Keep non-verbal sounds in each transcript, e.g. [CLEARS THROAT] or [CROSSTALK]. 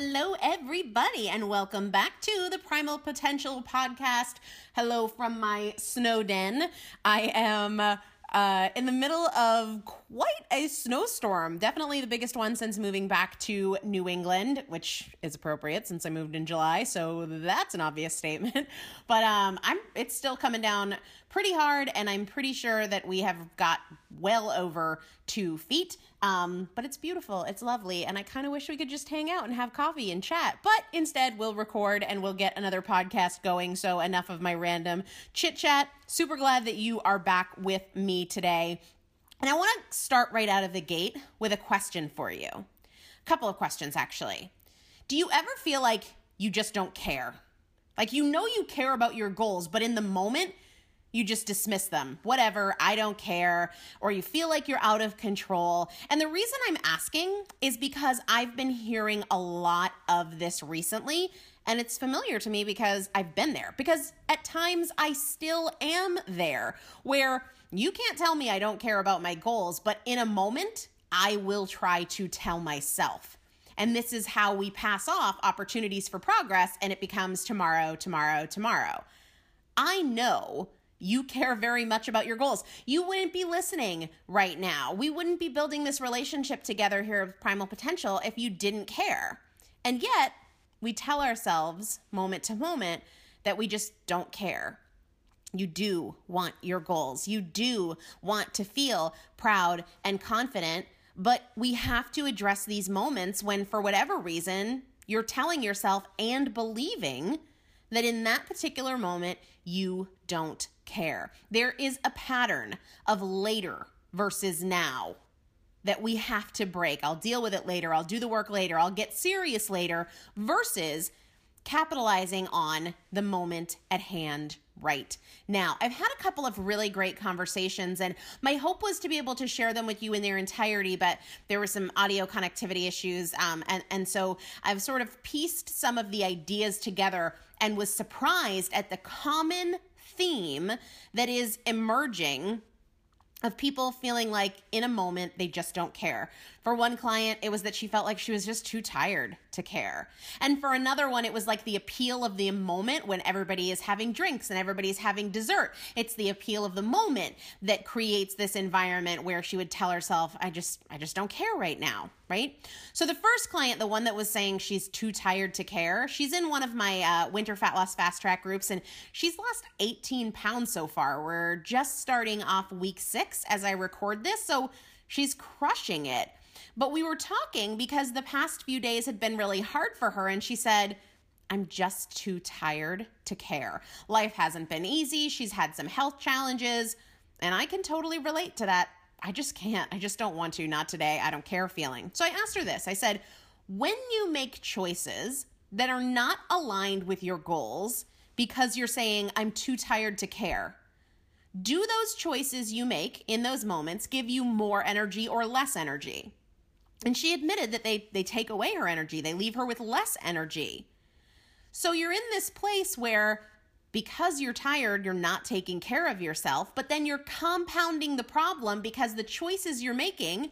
Hello, everybody, and welcome back to the Primal Potential podcast. Hello from my snow den. I am uh, in the middle of quite a snowstorm. Definitely the biggest one since moving back to New England, which is appropriate since I moved in July. So that's an obvious statement. [LAUGHS] But um, I'm it's still coming down pretty hard, and I'm pretty sure that we have got well over two feet. Um, but it's beautiful, it's lovely, and I kind of wish we could just hang out and have coffee and chat. But instead, we'll record and we'll get another podcast going. So enough of my random chit chat. Super glad that you are back with me today. And I want to start right out of the gate with a question for you. A couple of questions, actually. Do you ever feel like you just don't care? Like you know you care about your goals, but in the moment, you just dismiss them. Whatever, I don't care. Or you feel like you're out of control. And the reason I'm asking is because I've been hearing a lot of this recently. And it's familiar to me because I've been there. Because at times I still am there where you can't tell me I don't care about my goals, but in a moment, I will try to tell myself. And this is how we pass off opportunities for progress and it becomes tomorrow, tomorrow, tomorrow. I know you care very much about your goals. You wouldn't be listening right now. We wouldn't be building this relationship together here of primal potential if you didn't care. And yet, we tell ourselves moment to moment that we just don't care. You do want your goals. You do want to feel proud and confident, but we have to address these moments when, for whatever reason, you're telling yourself and believing that in that particular moment, you don't care. There is a pattern of later versus now that we have to break. I'll deal with it later. I'll do the work later. I'll get serious later versus capitalizing on the moment at hand right now. I've had a couple of really great conversations, and my hope was to be able to share them with you in their entirety, but there were some audio connectivity issues. Um, and, and so I've sort of pieced some of the ideas together and was surprised at the common theme that is emerging of people feeling like in a moment they just don't care. For one client, it was that she felt like she was just too tired to care. And for another one, it was like the appeal of the moment when everybody is having drinks and everybody's having dessert. It's the appeal of the moment that creates this environment where she would tell herself, I just I just don't care right now, right? So the first client, the one that was saying she's too tired to care, she's in one of my uh, winter fat loss fast track groups and she's lost 18 pounds so far. We're just starting off week 6 as I record this, so she's crushing it. But we were talking because the past few days had been really hard for her, and she said, I'm just too tired to care. Life hasn't been easy. She's had some health challenges, and I can totally relate to that. I just can't. I just don't want to. Not today. I don't care feeling. So I asked her this I said, When you make choices that are not aligned with your goals because you're saying, I'm too tired to care, do those choices you make in those moments give you more energy or less energy? And she admitted that they, they take away her energy, they leave her with less energy. So you're in this place where because you're tired, you're not taking care of yourself, but then you're compounding the problem because the choices you're making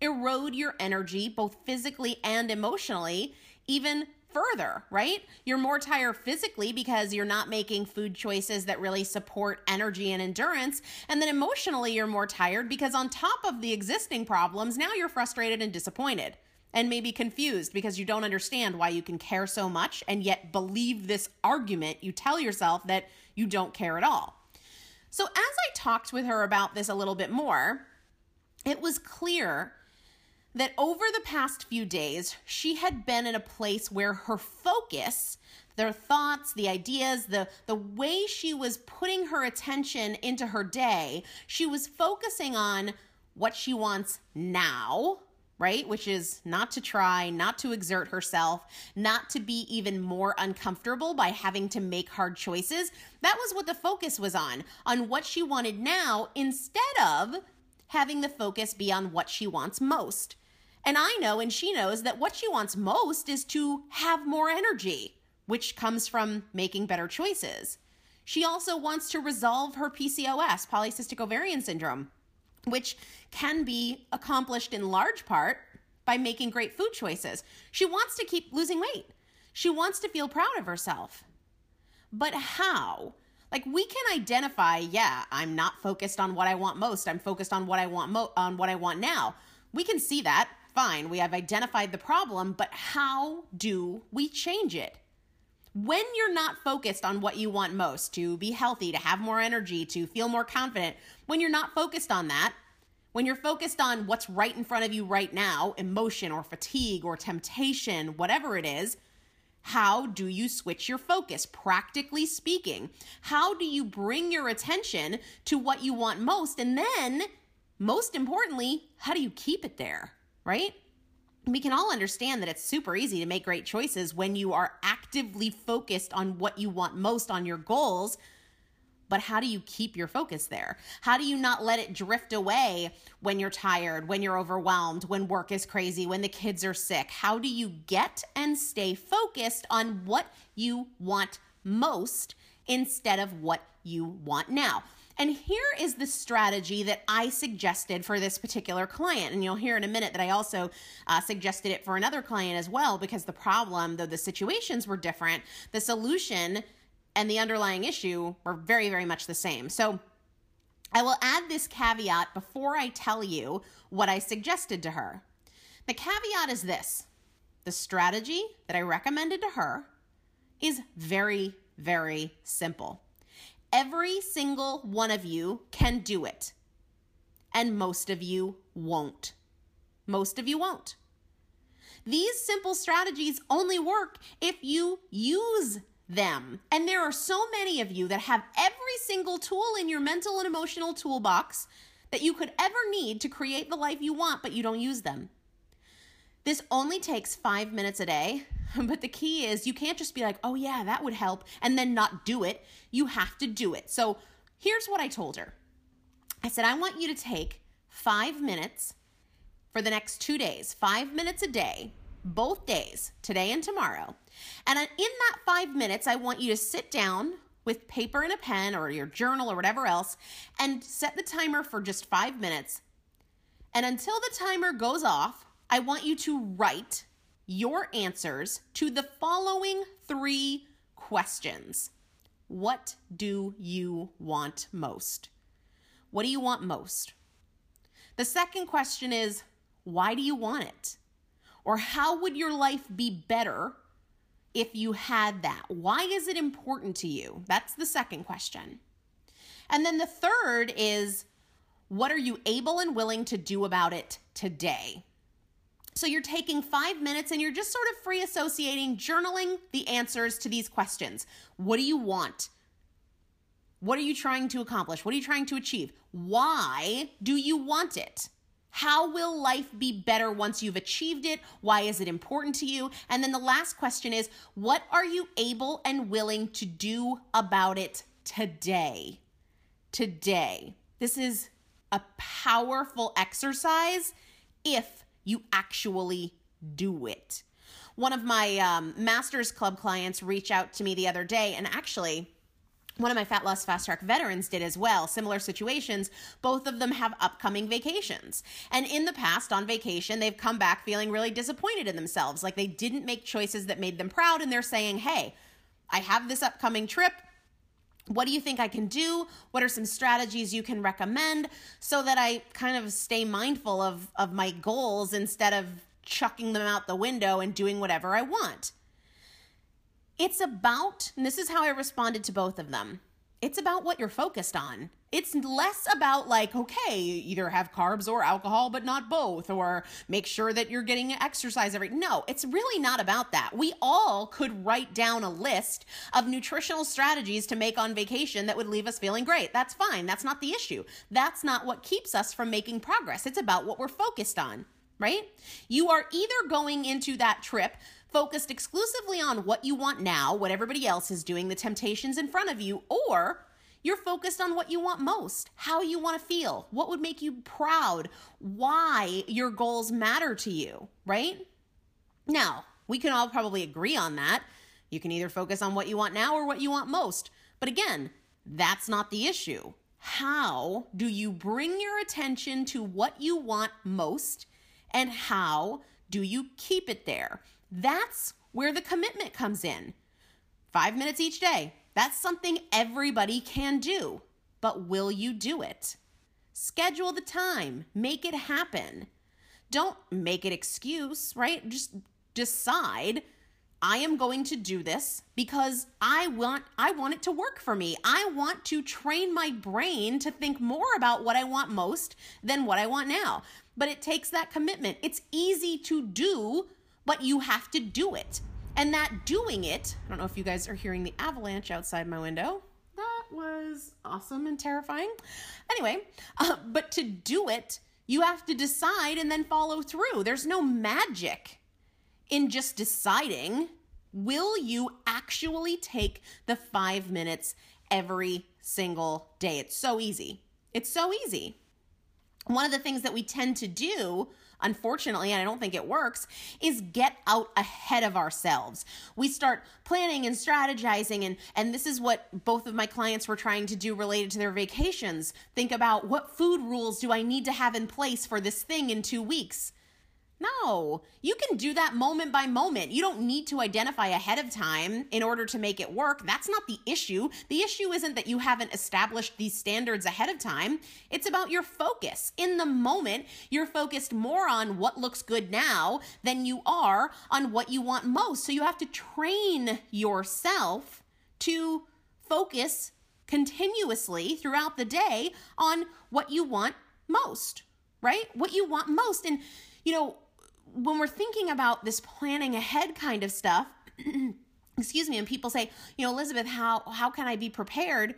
erode your energy, both physically and emotionally, even further, right? You're more tired physically because you're not making food choices that really support energy and endurance. And then emotionally, you're more tired because on top of the existing problems, now you're frustrated and disappointed and maybe confused because you don't understand why you can care so much and yet believe this argument. You tell yourself that you don't care at all. So, as I talked with her about this a little bit more, it was clear that over the past few days, she had been in a place where her focus, their thoughts, the ideas, the, the way she was putting her attention into her day, she was focusing on what she wants now, right? Which is not to try, not to exert herself, not to be even more uncomfortable by having to make hard choices. That was what the focus was on, on what she wanted now instead of having the focus be on what she wants most. And I know and she knows that what she wants most is to have more energy, which comes from making better choices. She also wants to resolve her PCOS, polycystic ovarian syndrome, which can be accomplished in large part by making great food choices. She wants to keep losing weight. She wants to feel proud of herself. But how? Like we can identify, yeah, I'm not focused on what I want most. I'm focused on what I want mo- on what I want now. We can see that. Fine. We have identified the problem, but how do we change it? When you're not focused on what you want most, to be healthy, to have more energy, to feel more confident, when you're not focused on that, when you're focused on what's right in front of you right now, emotion or fatigue or temptation, whatever it is, how do you switch your focus? Practically speaking, how do you bring your attention to what you want most? And then, most importantly, how do you keep it there, right? We can all understand that it's super easy to make great choices when you are actively focused on what you want most on your goals but how do you keep your focus there? How do you not let it drift away when you're tired, when you're overwhelmed, when work is crazy, when the kids are sick? How do you get and stay focused on what you want most instead of what you want now? And here is the strategy that I suggested for this particular client. And you'll hear in a minute that I also uh, suggested it for another client as well, because the problem, though the situations were different, the solution and the underlying issue were very, very much the same. So I will add this caveat before I tell you what I suggested to her. The caveat is this the strategy that I recommended to her is very, very simple. Every single one of you can do it, and most of you won't. Most of you won't. These simple strategies only work if you use them. And there are so many of you that have every single tool in your mental and emotional toolbox that you could ever need to create the life you want, but you don't use them. This only takes five minutes a day, [LAUGHS] but the key is you can't just be like, oh, yeah, that would help, and then not do it. You have to do it. So here's what I told her I said, I want you to take five minutes for the next two days, five minutes a day, both days, today and tomorrow. And in that five minutes, I want you to sit down with paper and a pen or your journal or whatever else and set the timer for just five minutes. And until the timer goes off, I want you to write your answers to the following three questions What do you want most? What do you want most? The second question is Why do you want it? Or how would your life be better if you had that? Why is it important to you? That's the second question. And then the third is what are you able and willing to do about it today? So you're taking five minutes and you're just sort of free associating, journaling the answers to these questions. What do you want? What are you trying to accomplish? What are you trying to achieve? Why do you want it? How will life be better once you've achieved it? Why is it important to you? And then the last question is what are you able and willing to do about it today? Today. This is a powerful exercise if you actually do it. One of my um, Masters Club clients reached out to me the other day and actually one of my Fat Loss Fast Track veterans did as well. Similar situations. Both of them have upcoming vacations. And in the past, on vacation, they've come back feeling really disappointed in themselves. Like they didn't make choices that made them proud. And they're saying, hey, I have this upcoming trip. What do you think I can do? What are some strategies you can recommend so that I kind of stay mindful of, of my goals instead of chucking them out the window and doing whatever I want? It's about, and this is how I responded to both of them. It's about what you're focused on. It's less about like, okay, either have carbs or alcohol, but not both, or make sure that you're getting exercise every. No, it's really not about that. We all could write down a list of nutritional strategies to make on vacation that would leave us feeling great. That's fine. That's not the issue. That's not what keeps us from making progress. It's about what we're focused on, right? You are either going into that trip focused exclusively on what you want now, what everybody else is doing, the temptations in front of you, or you're focused on what you want most, how you want to feel, what would make you proud, why your goals matter to you, right? Now, we can all probably agree on that. You can either focus on what you want now or what you want most. But again, that's not the issue. How do you bring your attention to what you want most and how do you keep it there? That's where the commitment comes in. Five minutes each day, That's something everybody can do. But will you do it? Schedule the time, make it happen. Don't make it excuse, right? Just decide I am going to do this because I want I want it to work for me. I want to train my brain to think more about what I want most than what I want now. But it takes that commitment. It's easy to do, but you have to do it. And that doing it, I don't know if you guys are hearing the avalanche outside my window. That was awesome and terrifying. Anyway, uh, but to do it, you have to decide and then follow through. There's no magic in just deciding will you actually take the five minutes every single day? It's so easy. It's so easy. One of the things that we tend to do, unfortunately, and I don't think it works, is get out ahead of ourselves. We start planning and strategizing, and, and this is what both of my clients were trying to do related to their vacations. Think about what food rules do I need to have in place for this thing in two weeks? No, you can do that moment by moment. You don't need to identify ahead of time in order to make it work. That's not the issue. The issue isn't that you haven't established these standards ahead of time. It's about your focus. In the moment, you're focused more on what looks good now than you are on what you want most. So you have to train yourself to focus continuously throughout the day on what you want most, right? What you want most. And, you know, when we're thinking about this planning ahead kind of stuff, [CLEARS THROAT] excuse me, and people say, you know, Elizabeth, how how can I be prepared?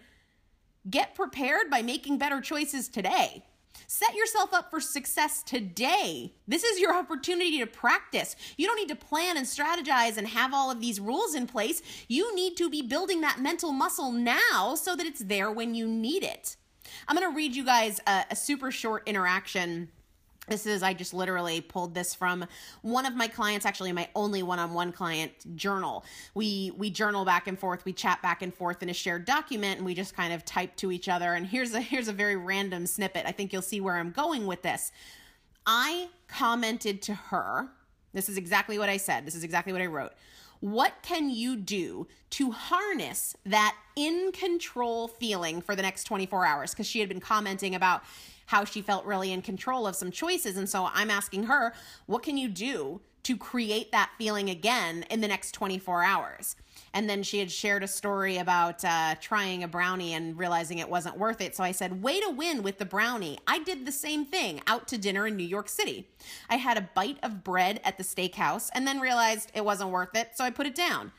Get prepared by making better choices today. Set yourself up for success today. This is your opportunity to practice. You don't need to plan and strategize and have all of these rules in place. You need to be building that mental muscle now so that it's there when you need it. I'm going to read you guys a, a super short interaction this is, I just literally pulled this from one of my clients, actually my only one-on-one client journal. We we journal back and forth, we chat back and forth in a shared document, and we just kind of type to each other. And here's a here's a very random snippet. I think you'll see where I'm going with this. I commented to her, this is exactly what I said, this is exactly what I wrote. What can you do to harness that in control feeling for the next 24 hours? Because she had been commenting about how she felt really in control of some choices. And so I'm asking her, what can you do to create that feeling again in the next 24 hours? And then she had shared a story about uh, trying a brownie and realizing it wasn't worth it. So I said, Way to win with the brownie. I did the same thing out to dinner in New York City. I had a bite of bread at the steakhouse and then realized it wasn't worth it. So I put it down.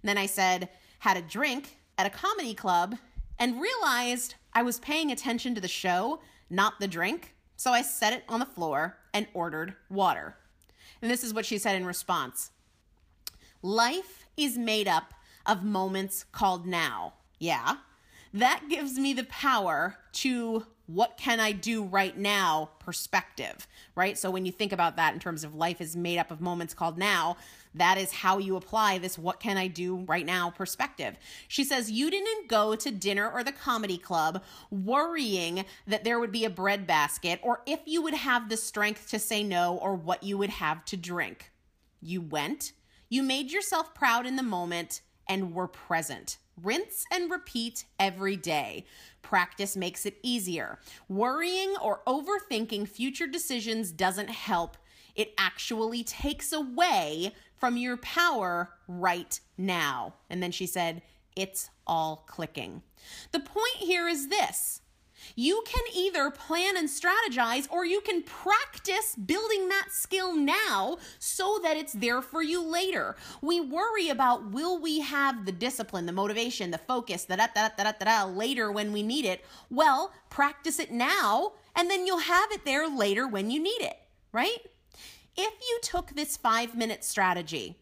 And then I said, Had a drink at a comedy club and realized I was paying attention to the show not the drink. So I set it on the floor and ordered water. And this is what she said in response Life is made up of moments called now. Yeah. That gives me the power to what can I do right now perspective, right? So when you think about that in terms of life is made up of moments called now, that is how you apply this what can I do right now perspective. She says, You didn't go to dinner or the comedy club worrying that there would be a bread basket or if you would have the strength to say no or what you would have to drink. You went, you made yourself proud in the moment, and were present. Rinse and repeat every day. Practice makes it easier. Worrying or overthinking future decisions doesn't help. It actually takes away from your power right now. And then she said, It's all clicking. The point here is this you can either plan and strategize or you can practice building that skill now so that it's there for you later. We worry about will we have the discipline, the motivation, the focus, da da da da da later when we need it. Well, practice it now and then you'll have it there later when you need it, right? If you took this five minute strategy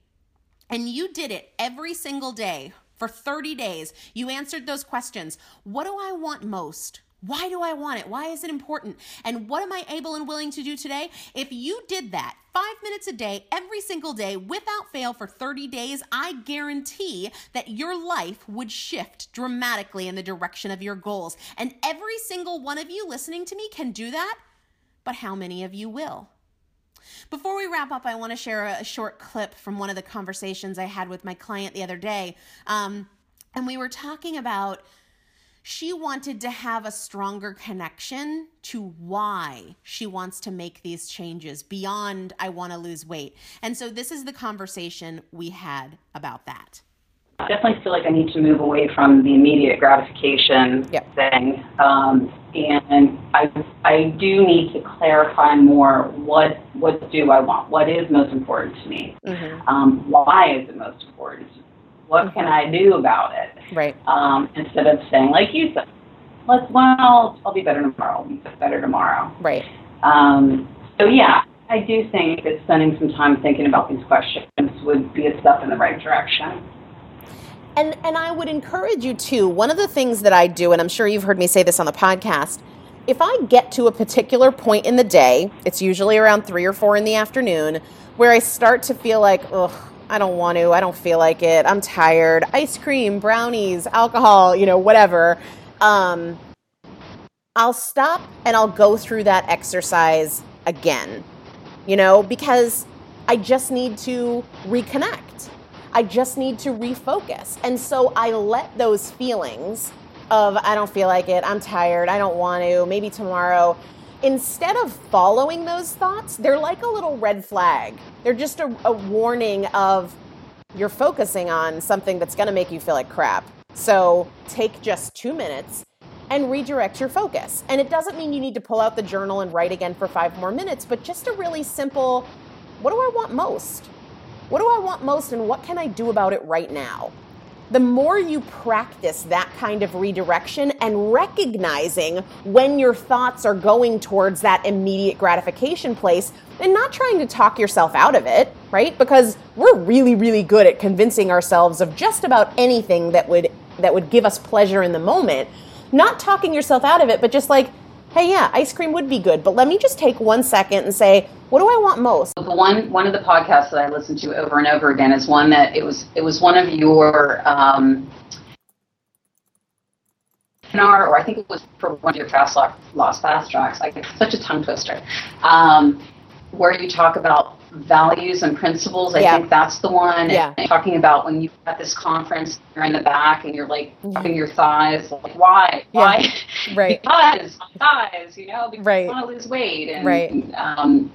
and you did it every single day for 30 days, you answered those questions. What do I want most? Why do I want it? Why is it important? And what am I able and willing to do today? If you did that five minutes a day, every single day, without fail for 30 days, I guarantee that your life would shift dramatically in the direction of your goals. And every single one of you listening to me can do that. But how many of you will? Before we wrap up, I want to share a short clip from one of the conversations I had with my client the other day. Um, And we were talking about she wanted to have a stronger connection to why she wants to make these changes beyond I want to lose weight. And so this is the conversation we had about that. I definitely feel like I need to move away from the immediate gratification Yep. thing, um, and I I do need to clarify more what what do I want? What is most important to me? Mm-hmm. Um, why is it most important? What can I do about it? Right. Um, instead of saying like you said, let's well I'll be better tomorrow. I'll be better tomorrow. Right. Um, so yeah, I do think that spending some time thinking about these questions would be a step in the right direction. And and I would encourage you to. One of the things that I do, and I'm sure you've heard me say this on the podcast, if I get to a particular point in the day, it's usually around three or four in the afternoon, where I start to feel like, ugh, I don't want to, I don't feel like it, I'm tired, ice cream, brownies, alcohol, you know, whatever. Um, I'll stop and I'll go through that exercise again, you know, because I just need to reconnect. I just need to refocus. And so I let those feelings of, I don't feel like it, I'm tired, I don't want to, maybe tomorrow, instead of following those thoughts, they're like a little red flag. They're just a, a warning of you're focusing on something that's going to make you feel like crap. So take just two minutes and redirect your focus. And it doesn't mean you need to pull out the journal and write again for five more minutes, but just a really simple what do I want most? What do I want most, and what can I do about it right now? The more you practice that kind of redirection and recognizing when your thoughts are going towards that immediate gratification place and not trying to talk yourself out of it, right? Because we're really, really good at convincing ourselves of just about anything that would that would give us pleasure in the moment. Not talking yourself out of it, but just like, hey, yeah, ice cream would be good, but let me just take one second and say, what do I want most? One one of the podcasts that I listen to over and over again is one that it was it was one of your um, or I think it was for one of your fast lost fast tracks. Like it's such a tongue twister, um, where you talk about values and principles. I Yeah. think that's the one. Yeah. And talking about when you're at this conference, you're in the back and you're like rubbing your thighs, like why, Yeah. why, [LAUGHS] Right. because thighs, you know, because Right. I want to lose weight, and Right. um,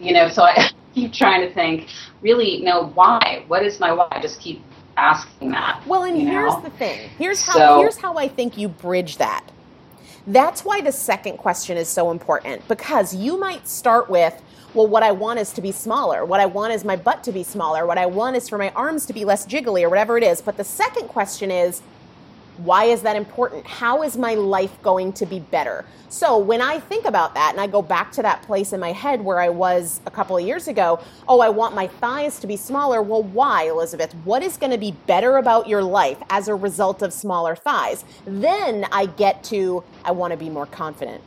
you know, so I [LAUGHS] keep trying to think, really, no, why? What is my why? I just keep asking that. Well, and here's know? the thing. Here's how So- here's how I think you bridge that. That's why the second question is so important because you might start with, well, what I want is to be smaller. What I want is my butt to be smaller. What I want is for my arms to be less jiggly or whatever it is. But the second question is, why is that important? How is my life going to be better? So when I think about that and I go back to that place in my head where I was a couple of years ago, oh, I want my thighs to be smaller. Well, why, Elizabeth? What is going to be better about your life as a result of smaller thighs? Then I get to, I want to be more confident.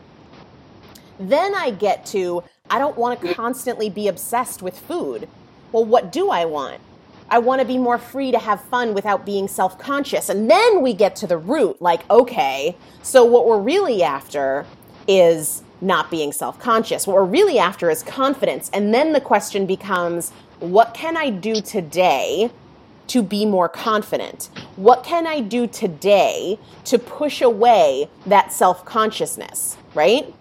Then I get to, I don't want to constantly be obsessed with food. Well, what do I want? I want to be more free to have fun without being self conscious. And then we get to the root like, okay, so what we're really after is not being self conscious. What we're really after is confidence. And then the question becomes, what can I do today to be more confident? What can I do today to push away that self consciousness, right?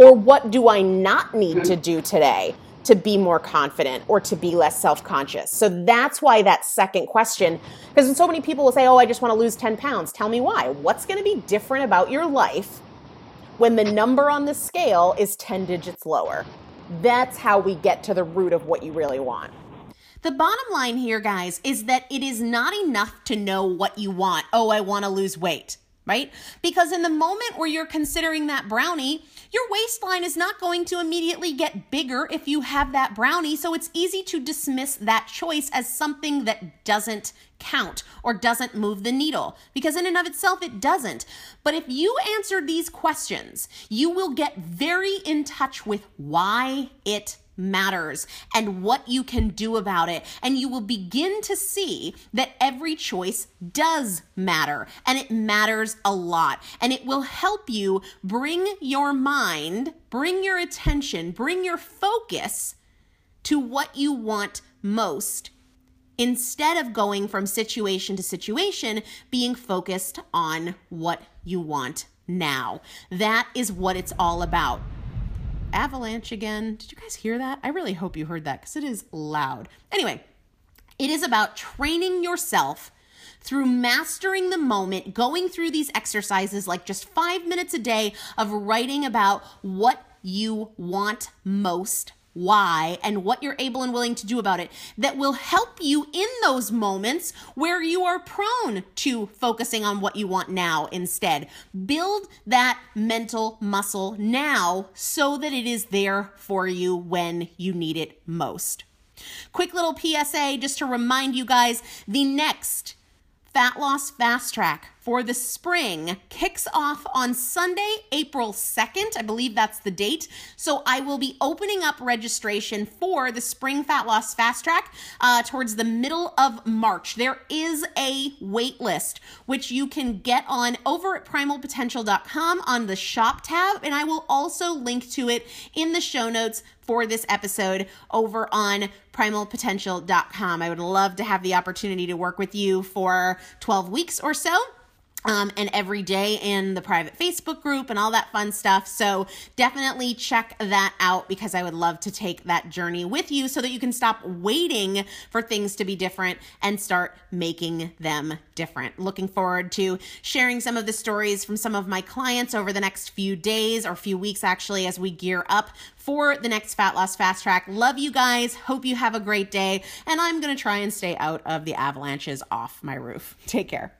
Or what do I not need to do today to be more confident or to be less self conscious? So that's why that second question, because so many people will say, Oh, I just want to lose 10 pounds. Tell me why. What's going to be different about your life when the number on the scale is 10 digits lower? That's how we get to the root of what you really want. The bottom line here, guys, is that it is not enough to know what you want. Oh, I want to lose weight, right? Because in the moment where you're considering that brownie, your waistline is not going to immediately get bigger if you have that brownie. So it's easy to dismiss that choice as something that doesn't count or doesn't move the needle because in and of itself it doesn't. But if you answer these questions, you will get very in touch with why it matters and what you can do about it. And you will begin to see that every choice does matter and it matters a lot. And it will help you bring your mind, bring your attention, bring your focus to what you want most instead of going from situation to situation, being focused on what you want now. That is what it's all about. Avalanche again. Did you guys hear that? I really hope you heard that because it is loud. Anyway, it is about training yourself through mastering the moment, going through these exercises like just five minutes a day of writing about what you want most why, and what you're able and willing to do about it that will help you in those moments where you are prone to focusing on what you want now instead. Build that mental muscle now so that it is there for you when you need it most. Quick little PSA just to remind you guys the next Fat Loss Fast Track for the spring kicks off on Sunday, April 2nd. I believe that's the date. So I will be opening up registration for the Spring Fat Loss Fast Track uh, towards the middle of March. There is a wait list, which you can get on over at primalpotential.com on the shop tab. And I will also link to it in the show notes for this episode over on primalpotential.com. I would love to have the opportunity to work with you for 12 weeks or so um, and every day in the private Facebook group and all that fun stuff. So definitely check that out because I would love to take that journey with you so that you can stop waiting for things to be different and start making them different. Looking forward to sharing some of the stories from some of my clients over the next few days or few weeks actually as we gear up for the next Fat Loss Fast Track. Love you guys. Hope you have a great day. And I'm going to try and stay out of the avalanches off my roof. Take care.